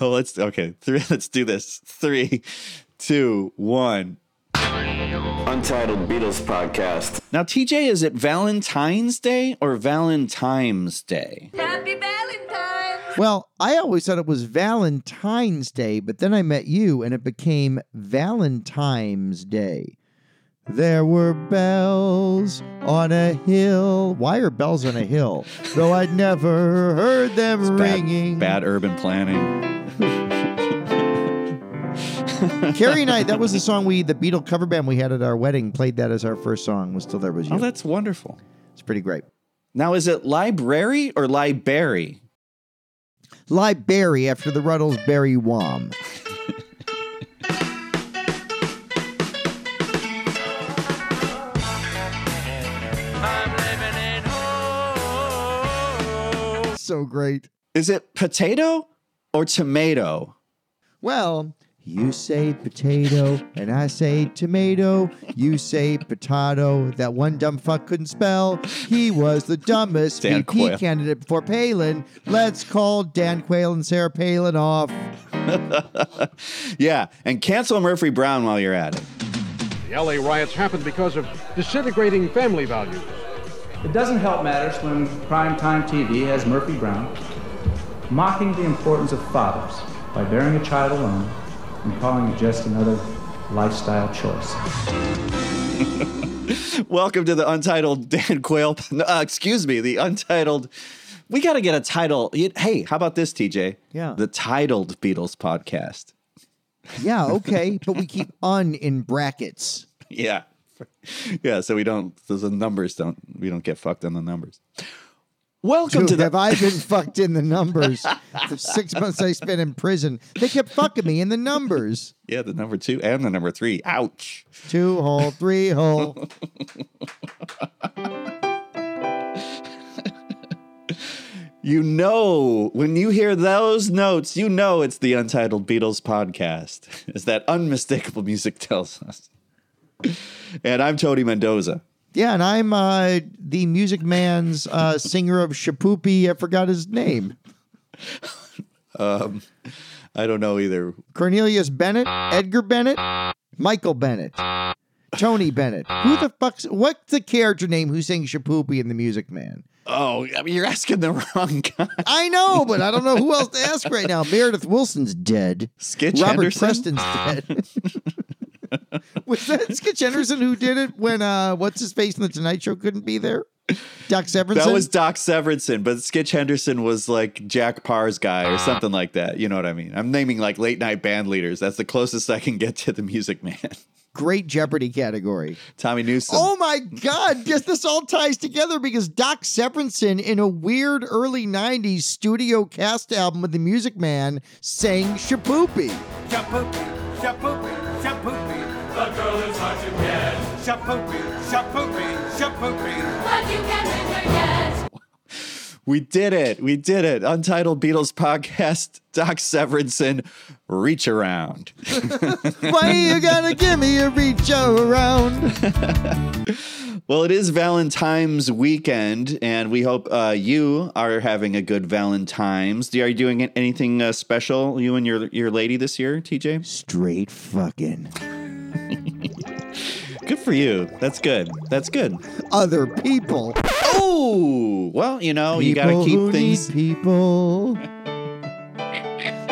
Well, let's okay. Three. Let's do this. Three, two, one. Untitled Beatles podcast. Now, TJ, is it Valentine's Day or Valentine's Day? Happy Valentine's! Well, I always thought it was Valentine's Day, but then I met you and it became Valentine's Day. There were bells on a hill. Why are bells on a hill? Though I'd never heard them Bad, ringing. bad urban planning. Carrie and I, that was the song we, the Beatle cover band we had at our wedding, played that as our first song, was Till There Was oh, You. Oh, that's wonderful. it's pretty great. Now, is it library or library? Library after the Ruddles Berry Wham. so great. Is it potato or tomato? Well, you say potato and I say tomato. You say potato. That one dumb fuck couldn't spell. He was the dumbest Dan VP Quayle. candidate before Palin. Let's call Dan Quayle and Sarah Palin off. Yeah, and cancel Murphy Brown while you're at it. The LA riots happened because of disintegrating family values. It doesn't help matters when primetime TV has Murphy Brown mocking the importance of fathers by bearing a child alone and calling it just another lifestyle choice. Welcome to the Untitled Dan Quayle. no, Uh, excuse me, the Untitled. We got to get a title. Hey, how about this, TJ? Yeah. The titled Beatles podcast. Yeah, okay, but we keep un in brackets. Yeah. Yeah, so we don't, so the numbers don't, we don't get fucked on the numbers. Welcome Dude, to the. have I been fucked in the numbers? the six months I spent in prison, they kept fucking me in the numbers. yeah, the number two and the number three. Ouch. Two hole, three hole. You know, when you hear those notes, you know it's the Untitled Beatles podcast, as that unmistakable music tells us. And I'm Tony Mendoza. Yeah, and I'm uh, the Music Man's uh, singer of Shapoopy. I forgot his name. I don't know either. Cornelius Bennett, Edgar Bennett, Michael Bennett, Tony Bennett. Who the fuck's what's the character name who sang Shapoopy in the Music Man? Oh, I mean, you're asking the wrong guy. I know, but I don't know who else to ask right now. Meredith Willson's dead. Skitch Robert Henderson? Preston's dead. Was that Skitch Henderson who did it when uh what's his face in the Tonight Show couldn't be there? Doc Severinsen. That was Doc Severinsen, but Skitch Henderson was like Jack Paar's guy or something like that. You know what I mean? I'm naming like late night band leaders. That's the closest I can get to the Music Man. great Jeopardy category. Tommy Newsom. Oh my God! Guess this all ties together because Doc Severinsen, in a weird early '90s studio cast album with the Music Man, sang "Shapoopy." Shapoopy, shapoopy, shapoopy. The girl is hard to get. Shapoopy, shapoopy. But you can't win her yet! We did it. We did it. Untitled Beatles podcast. Doc Severinsen, reach around. Why you gotta give me a reach around? Well, it is Valentine's weekend, and we hope uh, you are having a good Valentine's. Are you doing anything uh, special, you and your your lady this year, TJ? Straight fucking Good for you. That's good. That's good. other people. Oh, well, you know, you got to keep things. people.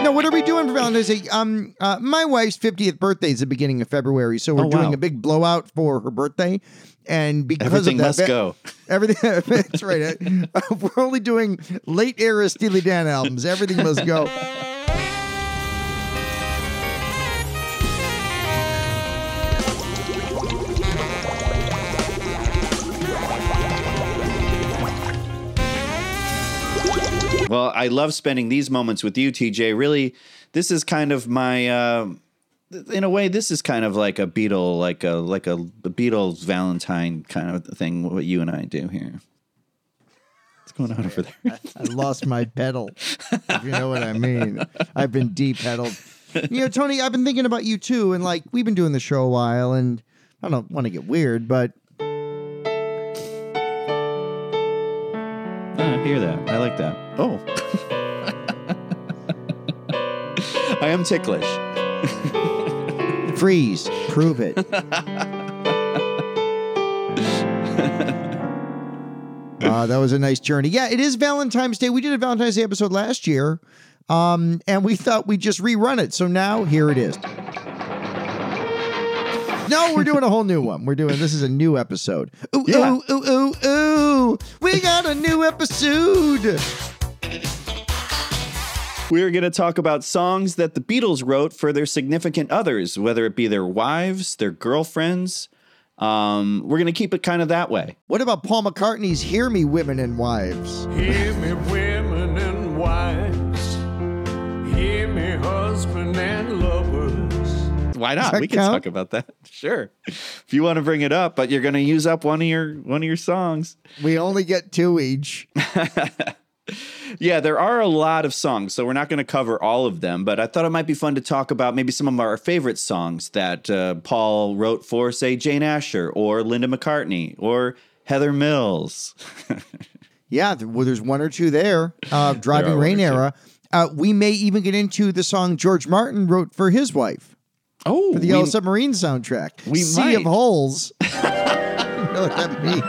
No, what are we doing for Valentine's Day? Um, uh, my wife's 50th birthday is the beginning of February, so we're Oh, doing a big blowout for her birthday. And because Everything of that, must go. Everything. That's right. Uh, we're only doing late era Steely Dan albums. Everything must go. Well, I love spending these moments with you, TJ. Really, this is kind of my. Uh, in a way, this is kind of like a Beatle, like a like a, Beatles Valentine kind of thing. What you and I do here. What's going on over there? I lost my pedal, if you know what I mean. I've been de-pedaled. You know, Tony, I've been thinking about you too, and like we've been doing the show a while, and I don't want to get weird, but I hear that. I like that. Oh, I am ticklish. Freeze. Prove it. Uh, that was a nice journey. Yeah, it is Valentine's Day. We did a Valentine's Day episode last year, um, and we thought we'd just rerun it. So now here it is. No, we're doing a whole new one. We're doing this is a new episode. Ooh, Yeah. ooh, ooh, ooh, ooh. We got a new episode. We're going to talk about songs that the Beatles wrote for their significant others, whether it be their wives, their girlfriends. Um, we're going to keep it kind of that way. What about Paul McCartney's Hear Me, Women and Wives? Hear me, women and wives. Hear me, husband and lovers. Why not? We can count? talk about that. Sure. If you want to bring it up, but you're going to use up one of your one of your songs. We only get two each. Yeah, there are a lot of songs, so we're not going to cover all of them, but I thought it might be fun to talk about maybe some of our favorite songs that uh, Paul wrote for, say, Jane Asher or Linda McCartney or Heather Mills. Yeah, well, there's one or two there. Uh, Driving one Rain era. Uh, we may even get into the song George Martin wrote for his wife Oh, for the we- Yellow Submarine soundtrack. we sea of. Holes. I know what that means.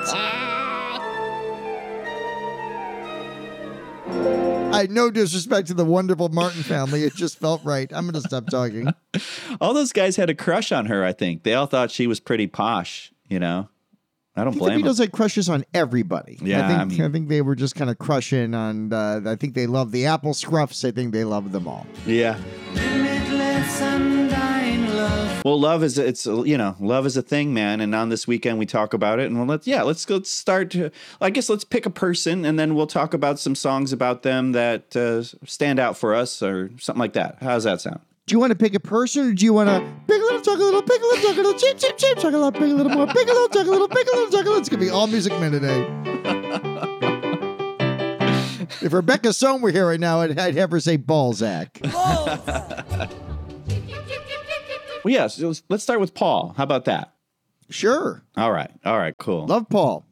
I had no disrespect to the wonderful Martin family. It just felt right. I'm going to stop talking. all those guys had a crush on her, I think. They all thought she was pretty posh, you know? I don't I blame the them. Beatles had crushes on everybody. Yeah, I think I mean- I think they were just kind of crushing on. Uh, I think they love the Apple Scruffs. I think they love them all. Yeah. Well, love is it's you know love is a thing, man. And on this weekend we talk about it, and well, let's yeah let's let's start. To, I guess let's pick a person, and then we'll talk about some songs about them that uh, stand out for us, or something like that. How does that sound? Do you want to pick a person, or do you want to pick a little, talk a little, pick a little, talk a little, cheep, cheep, cheep, talk a little, pick a little more, pick a little, talk a little, pick a little, talk a little. It's gonna be all Music Man today. if Rebecca Sohn were here right now, I'd, I'd have her say Balzac. Well, yeah. So let's start with Paul. How about that? Sure, All right. All right. Cool. love Paul.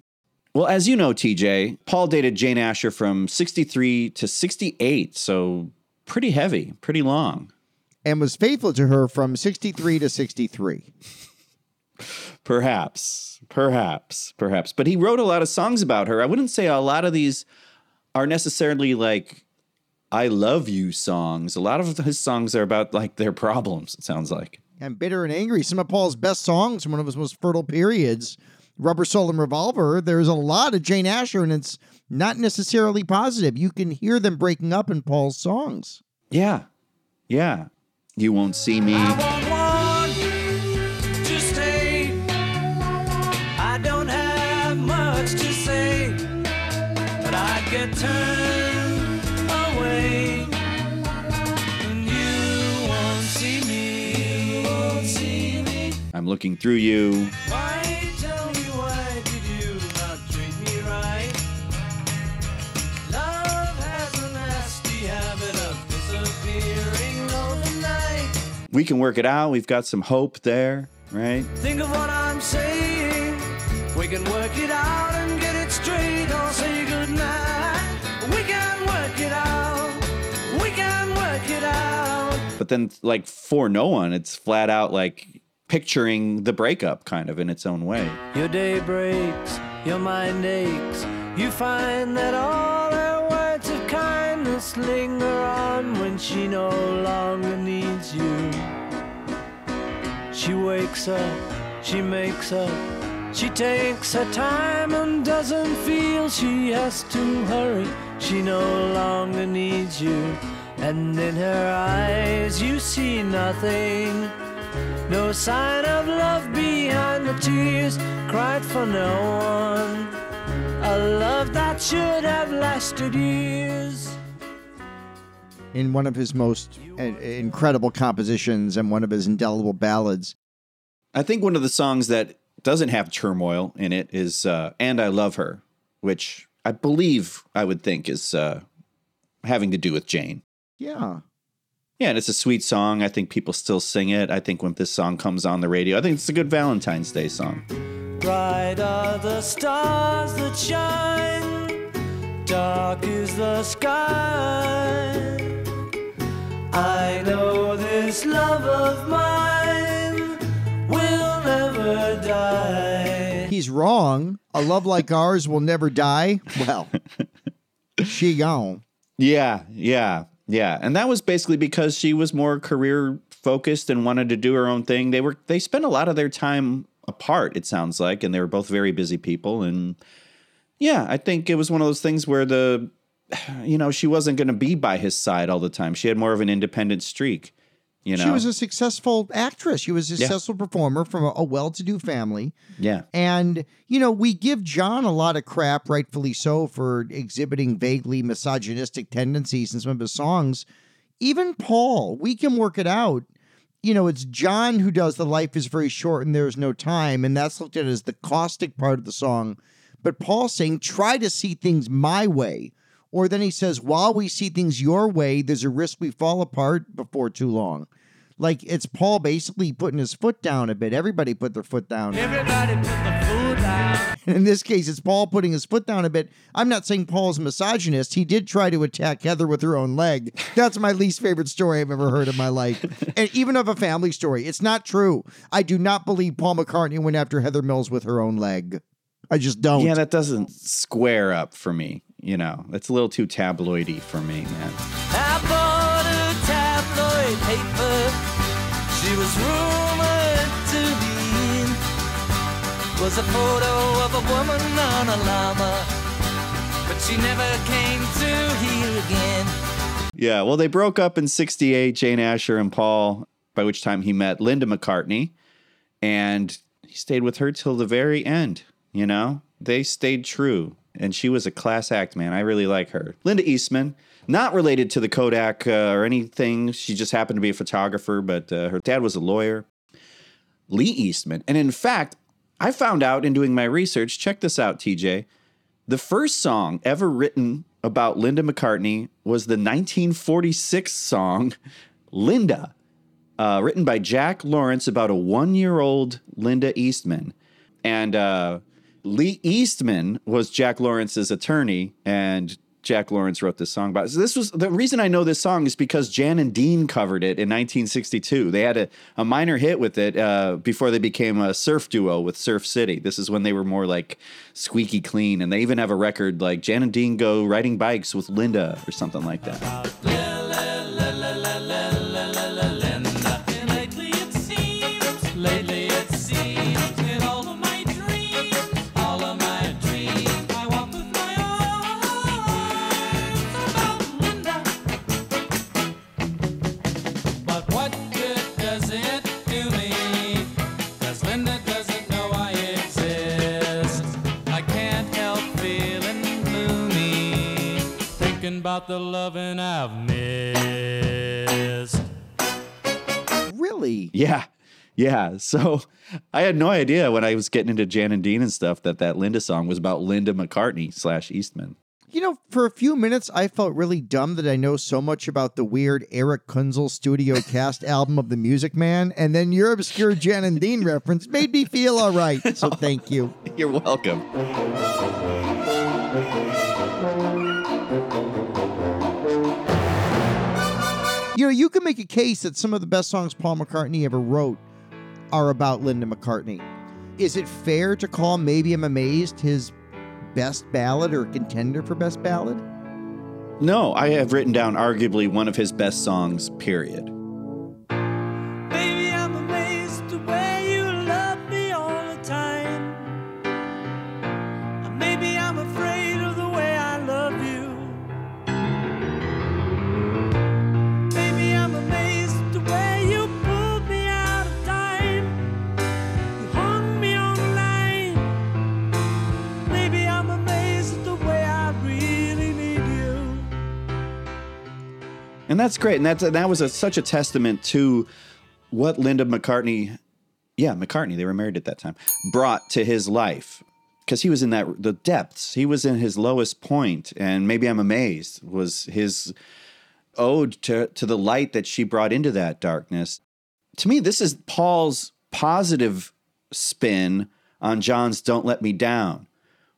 Well, as you know, TJ, Paul dated Jane Asher from 63 to 68. So pretty heavy, pretty long. and was faithful to her from 63 to 63. Perhaps, perhaps, perhaps. But he wrote a lot of songs about her. I wouldn't say a lot of these are necessarily like I love you songs. A lot of his songs are about like their problems, it sounds like. And Bitter and Angry, some of Paul's best songs from one of his most fertile periods, Rubber Soul and Revolver, there's a lot of Jane Asher, and it's not necessarily positive. You can hear them breaking up in Paul's songs. Yeah. Yeah. You won't see me. to stay. Habit of disappearing overnight. We can work it out. We've got some hope there, right? Think of what I'm saying. We can work it out and get it straight. I'll say goodnight. We can work it out. We can work it out. But then, like, for no one, it's flat out like picturing the breakup kind of in its own way. Your day breaks, your mind aches. You find that all her words of kindness linger on when she no longer needs you. She wakes up, she makes up, she takes her time and doesn't feel she has to hurry. She no longer needs you. And in her eyes, you see nothing. No sign of love behind the tears cried for no one. A love that should have lasted years. In one of his most uh, incredible compositions and one of his indelible ballads. I think one of the songs that doesn't have turmoil in it is uh, "And I Love Her," which I believe I would think is uh, having to do with Jane. Yeah. Yeah, and it's a sweet song. I think people still sing it. I think when this song comes on the radio, I think it's a good Valentine's Day song. Bright are the stars that shine, dark is the sky. I know This love of mine will never die. He's wrong. A love like ours will never die. Well, she gone. Yeah, yeah, yeah. And that was basically because she was more career focused and wanted to do her own thing. They were they spent a lot of their time apart, it sounds like, and they were both very busy people. And yeah, I think it was one of those things where the you know, she wasn't gonna be by his side all the time. She had more of an independent streak. You know? She was a successful actress. She was a successful performer from a, a well to do family. yeah. And, you know, we give John a lot of crap, rightfully so, for exhibiting vaguely misogynistic tendencies in some of his songs. Even Paul, we can work it out. You know, it's John who does the life is very short and there's no time. And that's looked at as the caustic part of the song. But Paul saying, try to see things my way. Or then he says, while we see things your way, there's a risk we fall apart before too long. Like it's Paul basically putting his foot down a bit. Everybody put their foot down. Everybody put the food down. In this case, it's Paul putting his foot down a bit. I'm not saying Paul's a misogynist. He did try to attack Heather with her own leg. That's my least favorite story I've ever heard in my life. And even of a family story. It's not true. I do not believe Paul McCartney went after Heather Mills with her own leg. I just don't. Yeah, that doesn't square up for me. You know, that's a little too tabloidy for me, man. I bought a tabloid paper. She was rumored to be in. Was a photo of a woman on a llama, but she never came to heal again. Yeah, well, they broke up in 68, Jane Asher and Paul, by which time he met Linda McCartney, and he stayed with her till the very end. You know, they stayed true, and she was a class act, man. I really like her. Linda Eastman, not related to the Kodak uh, or anything. She just happened to be a photographer, but uh, her dad was a lawyer. Lee Eastman. And in fact, I found out in doing my research, check this out, TJ. The first song ever written about Linda McCartney was the 1946 song Linda, uh, written by Jack Lawrence about a one year old Linda Eastman. And uh, Lee Eastman was Jack Lawrence's attorney, and Jack Lawrence wrote this song about. So this was the reason I know this song is because Jan and Dean covered it in 1962. They had a, a minor hit with it uh, before they became a surf duo with Surf City. This is when they were more like squeaky clean, and they even have a record like Jan and Dean go riding bikes with Linda or something like that. About the loving I've missed. really? Yeah. Yeah. So I had no idea when I was getting into Jan and Dean and stuff that that Linda song was about Linda McCartney slash Eastman. You know, for a few minutes, I felt really dumb that I know so much about the weird Erich Kunzel studio cast album of The Music Man, and then your obscure Jan and Dean reference made me feel all right. So thank you. You're welcome. You know, you can make a case that some of the best songs Paul McCartney ever wrote are about Linda McCartney. Is it fair to call Maybe I'm Amazed his best ballad or contender for best ballad? No, I have written down arguably one of his best songs, period. That's great. And that's that was a, such a testament to what Linda McCartney, yeah, McCartney, they were married at that time, brought to his life. Because he was in that the depths. He was in his lowest point, and maybe I'm amazed was his ode to to the light that she brought into that darkness. To me, this is Paul's positive spin on John's "Don't Let Me Down."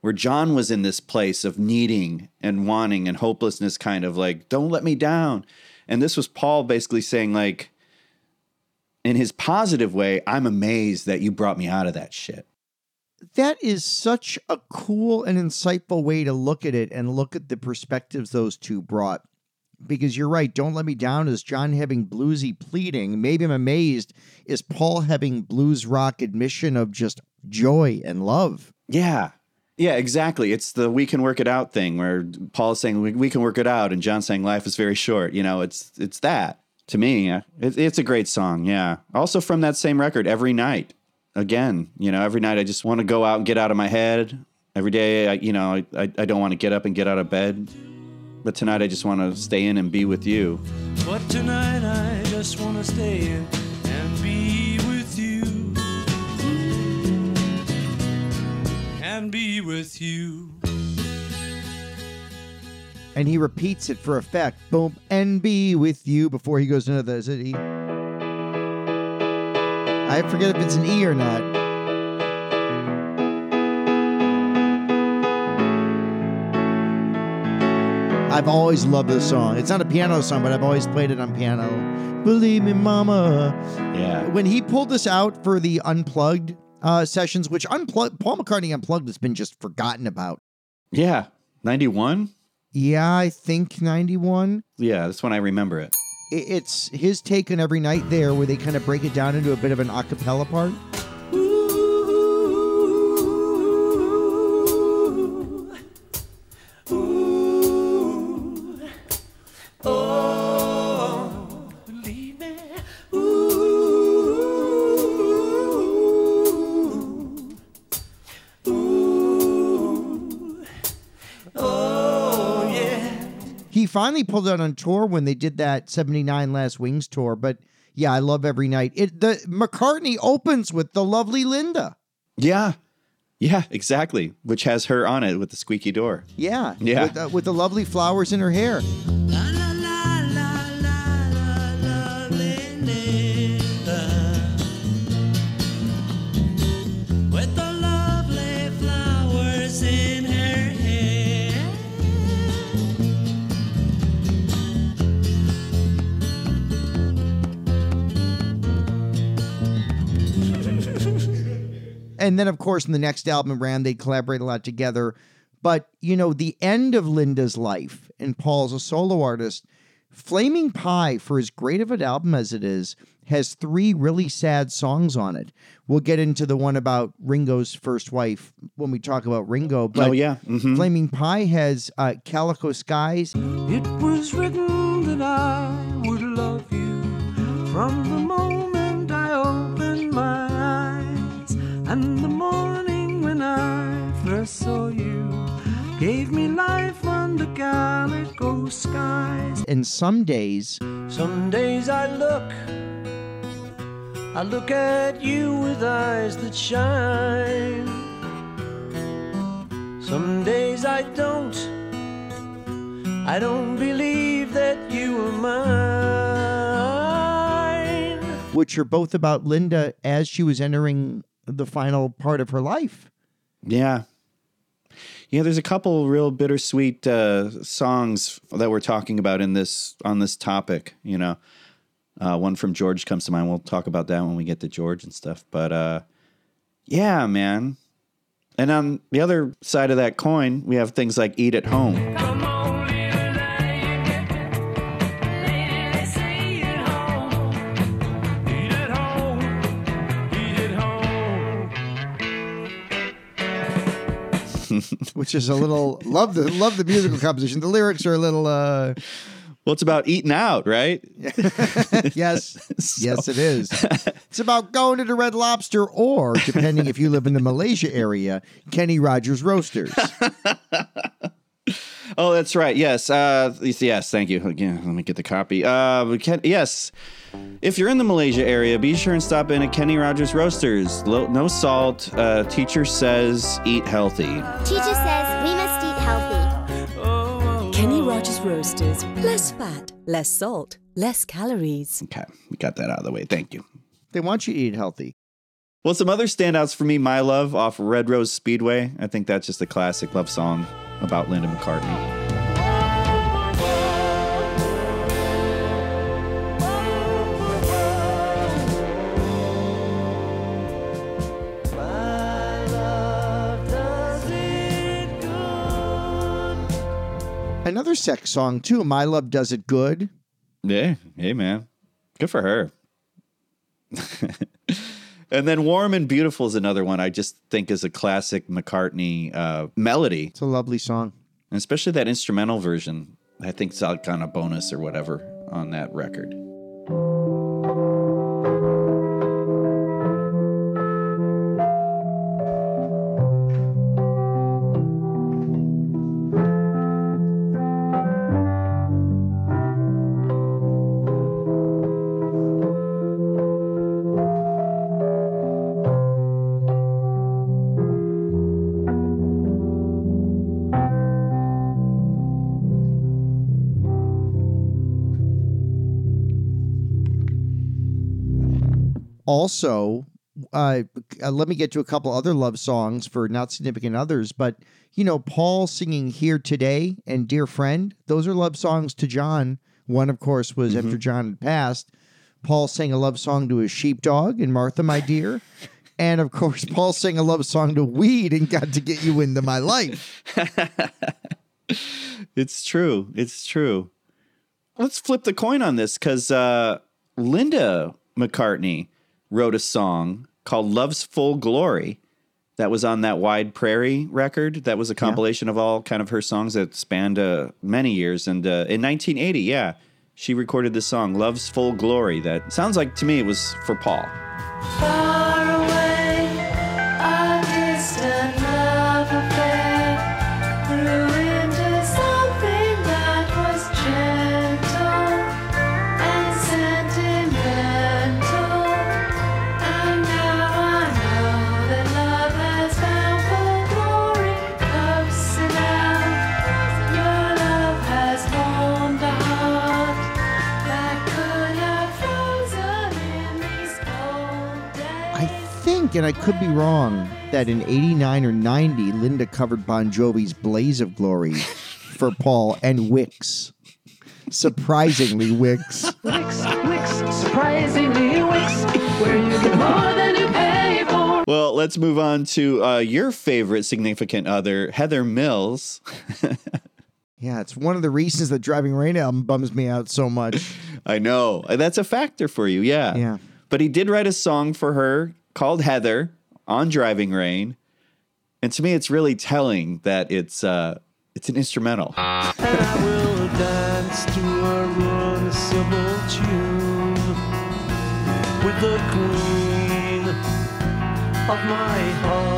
where John was in this place of needing and wanting and hopelessness, kind of like, don't let me down. And this was Paul basically saying, like, in his positive way, I'm amazed that you brought me out of that shit. That is such a cool and insightful way to look at it and look at the perspectives those two brought. Because you're right, Don't Let Me Down is John having bluesy pleading. Maybe I'm amazed is Paul having blues rock admission of just joy and love. Yeah. Yeah, exactly. It's the we can work it out thing where Paul's saying we, we can work it out and John's saying life is very short. You know, it's it's that to me. It, it's a great song. Yeah. Also from that same record, Every Night. Again, you know, every night I just want to go out and get out of my head. Every day, I, you know, I, I, don't want to get up and get out of bed. But tonight I just want to stay in and be with you. But tonight I just wanna stay in and be And be with you. And he repeats it for effect. Boom, and be with you before he goes into the. Is it E? I forget if it's an E or not. I've always loved this song. It's not a piano song, but I've always played it on piano. Believe me, mama. Yeah. When he pulled this out for the unplugged uh, sessions, which unplugged Paul McCartney unplugged has been just forgotten about. Yeah. 91? Yeah, I think 91. Yeah, that's when I remember it. It's his take on every night there, where they kind of break it down into a bit of an acapella part. Finally pulled out on tour when they did that 79 Last Wings tour. But yeah, I love every night. It the McCartney opens with the lovely Linda. Yeah. Yeah, exactly. Which has her on it with the squeaky door. Yeah. Yeah. With, uh, with the lovely flowers in her hair. And then, of course, in the next album, Ram, they collaborate a lot together. But, you know, the end of Linda's life, and Paul's a solo artist, Flaming Pie, for as great of an album as it is, has three really sad songs on it. We'll get into the one about Ringo's first wife when we talk about Ringo. But oh, yeah. hmm Flaming Pie has uh, Calico Skies, It was written that I would love you from the moment first saw you gave me life under calico skies. and Some Days. Some days I look, I look at you with eyes that shine. Some days I don't, I don't believe that you are mine. which are both about Linda as she was entering the final part of her life. Yeah. Yeah, there's a couple real bittersweet uh, songs that we're talking about in this on this topic. You know, uh, one from George comes to mind. We'll talk about that when we get to George and stuff. But uh, yeah, man. And on the other side of that coin, we have things like "Eat at Home." which is a little love the love the musical composition. The lyrics are a little uh Well, it's about eating out, right? yes. yes it is. It's about going to the Red Lobster or depending if you live in the Malaysia area, Kenny Rogers Roasters. Oh, that's right. Yes. Uh, yes. Thank you. Again, let me get the copy. Uh, can, yes. If you're in the Malaysia area, be sure and stop in at Kenny Rogers Roasters. Lo- no salt. Uh, teacher says eat healthy. Teacher says we must eat healthy. Kenny Rogers Roasters. Less fat, less salt, less calories. Okay, we got that out of the way. Thank you. They want you to eat healthy. Well, some other standouts for me, My Love off Red Rose Speedway. I think that's just a classic love song about Linda McCartney. Another sex song too. My love does it good. Yeah. Hey, man. Good for her. and then Warm and Beautiful is another one I just think is a classic McCartney uh, melody, It's a lovely song. and especially that instrumental version. I think it's like on a bonus or whatever on that record. Also uh, let me get to a couple other love songs for not significant others but you know paul singing here today and dear friend those are love songs to john. One of course was after john had passed. Paul sang a love song to his sheepdog and martha my dear. And of course paul sang a love song to weed and got to get you into my life. It's true. It's true. Let's flip the coin on this because uh, Linda McCartney wrote a song called Love's Full Glory that was on that Wide Prairie record. That was a compilation of all kind of her songs that spanned uh, many years. And uh, in 1980, yeah, she recorded this song, Love's Full Glory, that sounds like to me it was for Paul. I could be wrong that in 89 or 90 linda covered bon jovi's blaze of glory for paul and wix surprisingly wix Wix, Wix, surprisingly Wix, where you get more than you pay for. Well, let's move on to uh, your favorite significant other, Heather Mills. Yeah, it's one of the reasons that Driving Rain album bums me out so much. I know. That's a factor for you. Yeah. Yeah. But he did write a song for her called Heather on Driving Rain. And to me it's really telling that it's uh it's an instrumental. With the queen of my heart.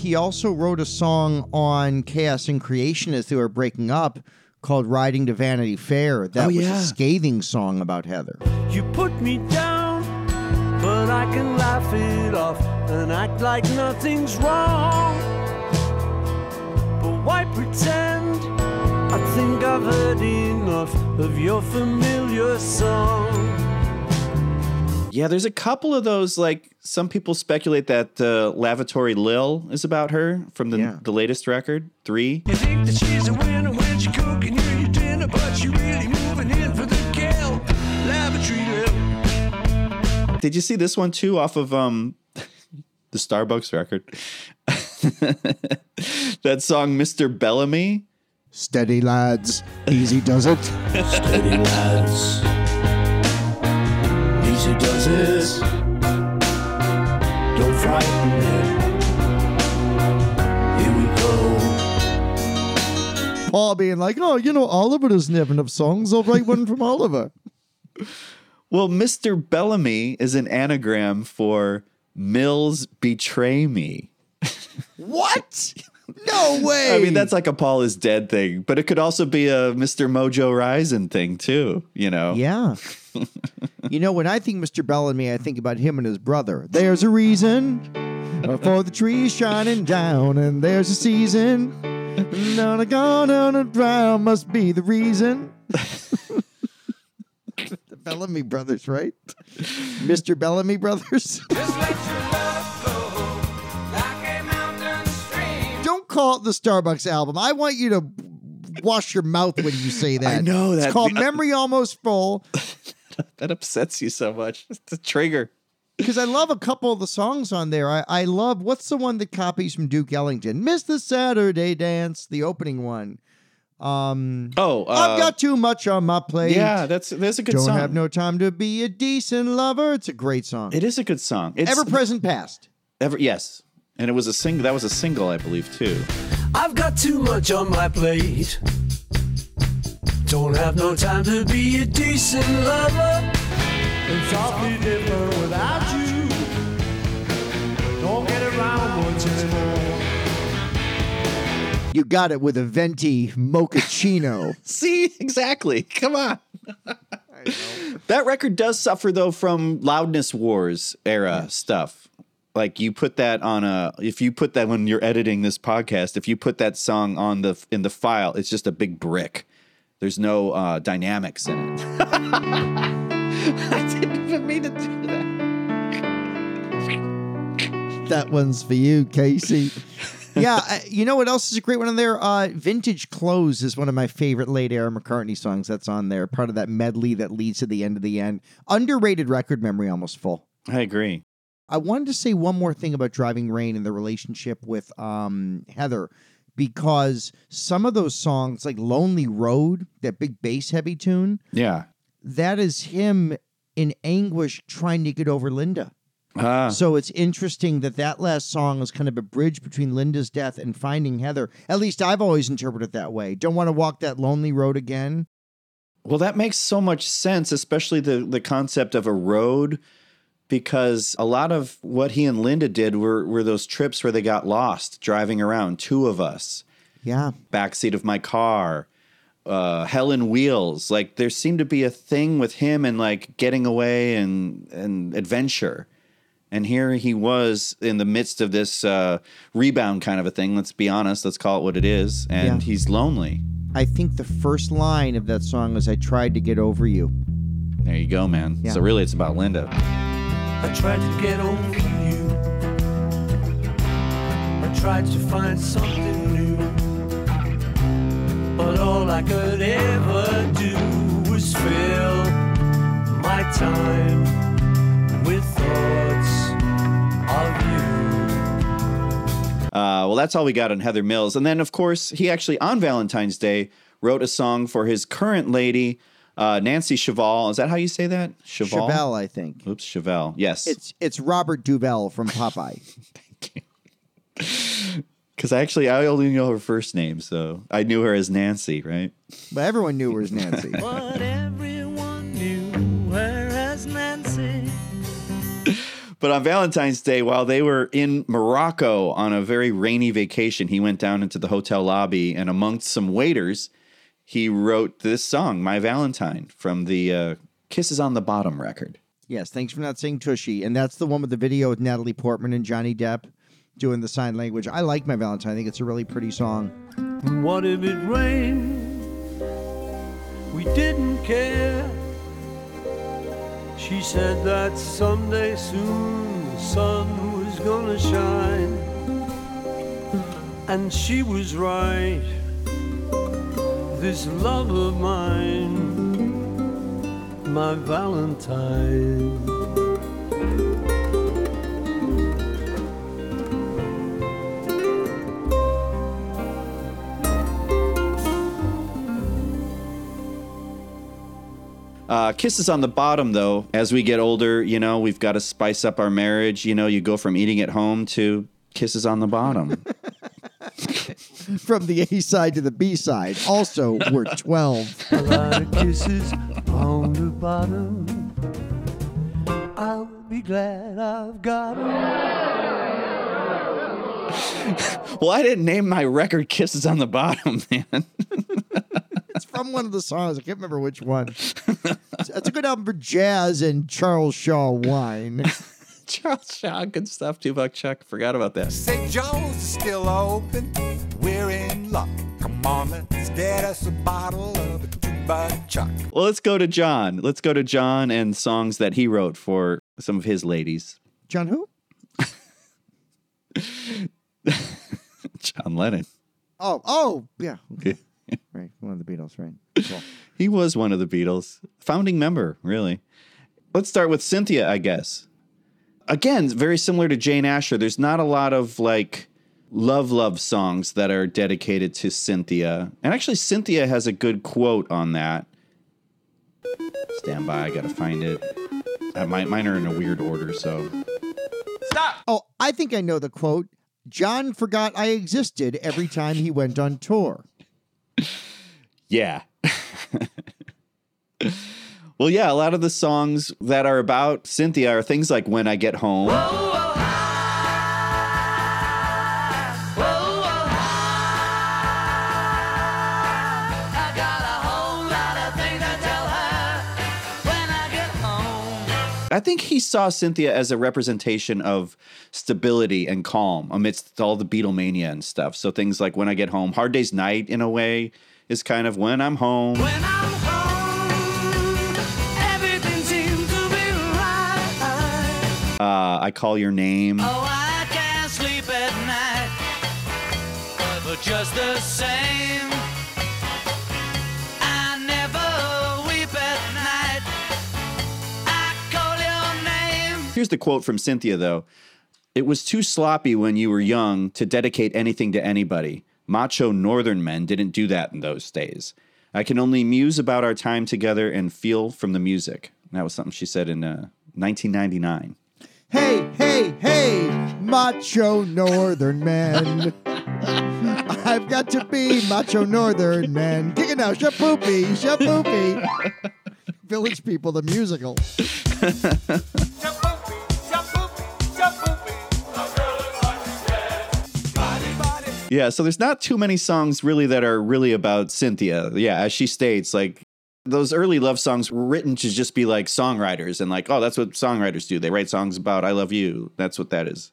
He also wrote a song on Chaos and Creation as they were breaking up called Riding to Vanity Fair. That Oh, was yeah. a scathing song about Heather. You put me down, but I can laugh it off and act like nothing's wrong. But why pretend? I think I've heard enough of your familiar song. Yeah, there's a couple of those like some people speculate that uh, Lavatory Lil is about her from the Yeah. the latest record, 3. You think that she's a winner when she cooking you your dinner, but she really moving in for the kill. Lavatory Lil. Did you see this one too off of um the Starbucks record? that song Mr. Bellamy? Steady, lads. Easy does it. Steady lads. Easy does it. Don't frighten me. Here we go. Paul being like, oh, you know, Oliver doesn't have enough songs. I'll write one from Oliver. Well, Mr. Bellamy is an anagram for Mills Betray Me. What? No way. I mean, that's like a Paul is dead thing, but it could also be a Mr. Mojo Rising thing too, you know? Yeah. You know, when I think Mr. Bellamy, I think about him and his brother. There's a reason for the trees shining down, and there's a season. None gone on a drown must be the reason. the Bellamy brothers, right? Mr. Bellamy brothers. Just let your love flow like a mountain stream. Don't call it the Starbucks album. I want you to wash your mouth when you say that. I know It's that- called Memory Almost Full That upsets you so much. It's a trigger. because I love a couple of the songs on there. I, I love what's the one that copies from Duke Ellington? Miss the Saturday Dance, the opening one. Um, Oh, uh, I've got too much on my plate. yeah. That's that's a good song. Don't have no time to be a decent lover. It's a great song. it is a good song. It's Ever present past. ever yes, and it was a single. That was a single, I believe, too. I've got too much on my plate. Don't have no time to be a decent lover. It's awfully different without you. Don't get around much anymore. You got it with a venti mochaccino. See, exactly. Come on. that record does suffer though from loudness wars era stuff. Like you put that on a if you put that when you're editing this podcast, if you put that song on the in the file, it's just a big brick. There's no uh, dynamics in it. I didn't even mean to do that. that one's for you, Casey. yeah, uh, you know what else is a great one on there? Uh, Vintage Clothes is one of my favorite late era McCartney songs that's on there. Part of that medley that leads to the end of the end. Underrated record memory, almost full. I agree. I wanted to say one more thing about Driving Rain and the relationship with um, Heather because some of those songs, like Lonely Road, that big bass heavy tune, Yeah. that is him in anguish trying to get over Linda. Ah. So it's interesting that that last song is kind of a bridge between Linda's death and finding Heather. At least I've always interpreted that way. Don't want to walk that lonely road again. Well, that makes so much sense, especially the the concept of a road, because a lot of what he and Linda did were were those trips where they got lost driving around, two of us, Yeah. backseat of my car, uh, Helen Wheels. Like there seemed to be a thing with him and like getting away and and adventure. And here he was in the midst of this uh, rebound kind of a thing. Let's be honest. Let's call it what it is. And Yeah. he's lonely. I think the first line of that song is I tried to get over you. There you go, man. Yeah. So really, it's about Linda. I tried to get over you. I tried to find something new. But all I could ever do was fill my time with thoughts of you. Uh, well, that's all we got on Heather Mills. And then, of course, he actually on Valentine's Day wrote a song for his current lady, uh, Nancy Cheval. Is that how you say that? Cheval. Chevelle, I think. Oops, Cheval. Yes. It's it's Robert Duvall from Popeye. Because I actually, I only know her first name, so I knew her as Nancy, right? but everyone knew her as Nancy. But everyone knew her as Nancy. But on Valentine's Day, while they were in Morocco on a very rainy vacation, he went down into the hotel lobby and amongst some waiters, he wrote this song, My Valentine, from the uh, Kisses on the Bottom record. yes, thanks for not saying Tushy. And that's the one with the video with Natalie Portman and Johnny Depp doing the sign language. I like My Valentine. I think it's a really pretty song. What if it rained? We didn't care. She said that someday soon the sun was gonna shine. And she was right. This love of mine, my Valentine. Uh, kisses on the bottom, though, as we get older, you know, we've got to spice up our marriage. You know, you go from eating at home to kisses on the bottom. From the A side to the B side. Also, we're 12. A lot of kisses on the bottom. I'll be glad I've got 'em. well, I didn't name my record Kisses on the Bottom, man. It's from one of the songs. I can't remember which one. It's, it's a good album for jazz and Charles Shaw wine. Charles Shaw, good stuff. Tupac Chuck, forgot about that. St. Joe's is still open. We're in luck. Come on, let's get us a bottle of a tuba chuck. Well, let's go to John. Let's go to John and songs that he wrote for some of his ladies. John who? John Lennon. Oh, oh, yeah. Yeah. right, one of the Beatles, right? Cool. He was one of the Beatles, founding member, really. Let's start with Cynthia, I guess. Again, very similar to Jane Asher. There's not a lot of like love love songs that are dedicated to Cynthia. And actually Cynthia has a good quote on that. Stand by, I got to find it. Uh, my, mine are in a weird order, so Stop! Oh, I think I know the quote. John forgot I existed every time he went on tour. Yeah. Well, yeah, a lot of the songs that are about Cynthia are things like When I Get Home. I got a whole lot of things to tell her when I home. I think he saw Cynthia as a representation of stability and calm amidst all the Beatlemania and stuff. So things like When I Get Home, Hard Day's Night, in a way, is kind of When I'm Home. When I'm home, Uh, I Call Your Name. Oh, I can't sleep at night, but just the same, I never weep at night. I call your name. Here's the quote from Cynthia, though. It was too sloppy when you were young to dedicate anything to anybody. Macho northern men didn't do that in those days. I can only muse about our time together and feel from the music. That was something she said in uh, 1999. Hey, hey, hey, macho northern man. I've got to be macho northern man. Kick it now, shapoopy, shapoopy. Village People, the musical. Yeah, so there's not too many songs really that are really about Cynthia. Yeah, as she states, like those early love songs were written to just be like songwriters and like, oh, that's what songwriters do. They write songs about I love you. That's what that is.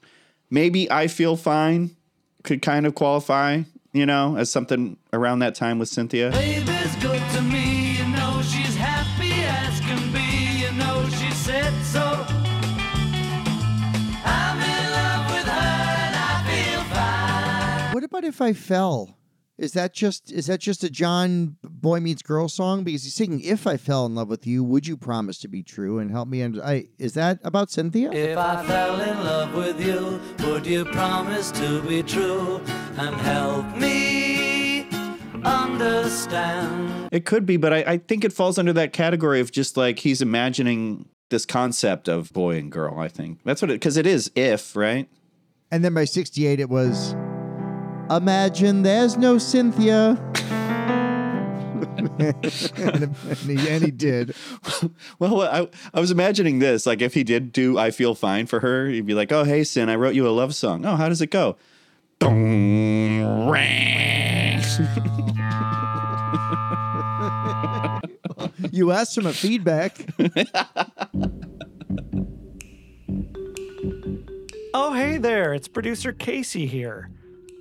Maybe I feel fine could kind of qualify, you know, as something around that time with Cynthia. Baby's good to me, you know she's happy as can be, you know she said so. I'm in love with her and I feel fine. What about if I fell? Is that just is that just a John Boy Meets Girl song? Because he's singing "If I Fell in Love with You, Would You Promise to Be True and Help Me?" And I is that about Cynthia? If I fell in love with you, would you promise to be true and help me understand? It could be, but I, I think it falls under that category of just like he's imagining this concept of boy and girl. I think that's what it because it is if right. And then by '68, it was "Imagine There's No Cynthia." and, he, and he did. Well, I I was imagining this like if he did do I feel fine for her, he'd be like, "Oh, hey, Cyn, I wrote you a love song. Oh, how does it go?" You asked him a feedback. Oh, hey there, it's producer Casey here.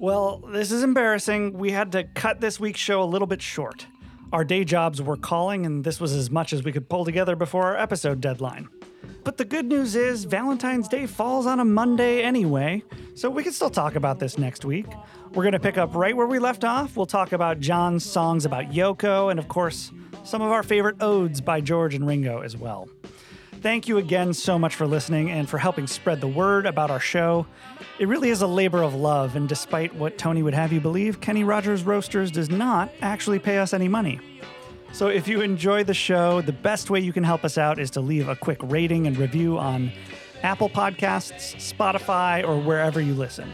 Well, this is embarrassing. We had to cut this week's show a little bit short. Our day jobs were calling, and this was as much as we could pull together before our episode deadline. But the good news is, Valentine's Day falls on a Monday anyway, so we can still talk about this next week. We're going to pick up right where we left off. We'll talk about John's songs about Yoko, and of course, some of our favorite odes by George and Ringo as well. Thank you again so much for listening and for helping spread the word about our show. It really is a labor of love, and despite what Tony would have you believe, Kenny Rogers Roasters does not actually pay us any money. So if you enjoy the show, the best way you can help us out is to leave a quick rating and review on Apple Podcasts, Spotify, or wherever you listen.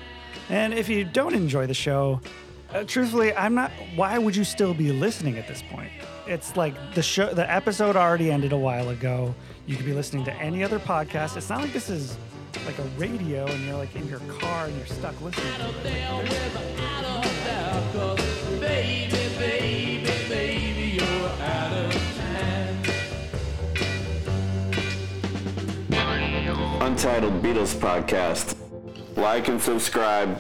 And if you don't enjoy the show, uh, truthfully, I'm not. Why would you still be listening at this point? It's like the show, the episode already ended a while ago. You could be listening to any other podcast. It's not like this is like a radio and you're like in your car and you're stuck listening. To it. Like, Baby, baby, baby, you're out of time. Untitled Beatles Podcast. Like and subscribe.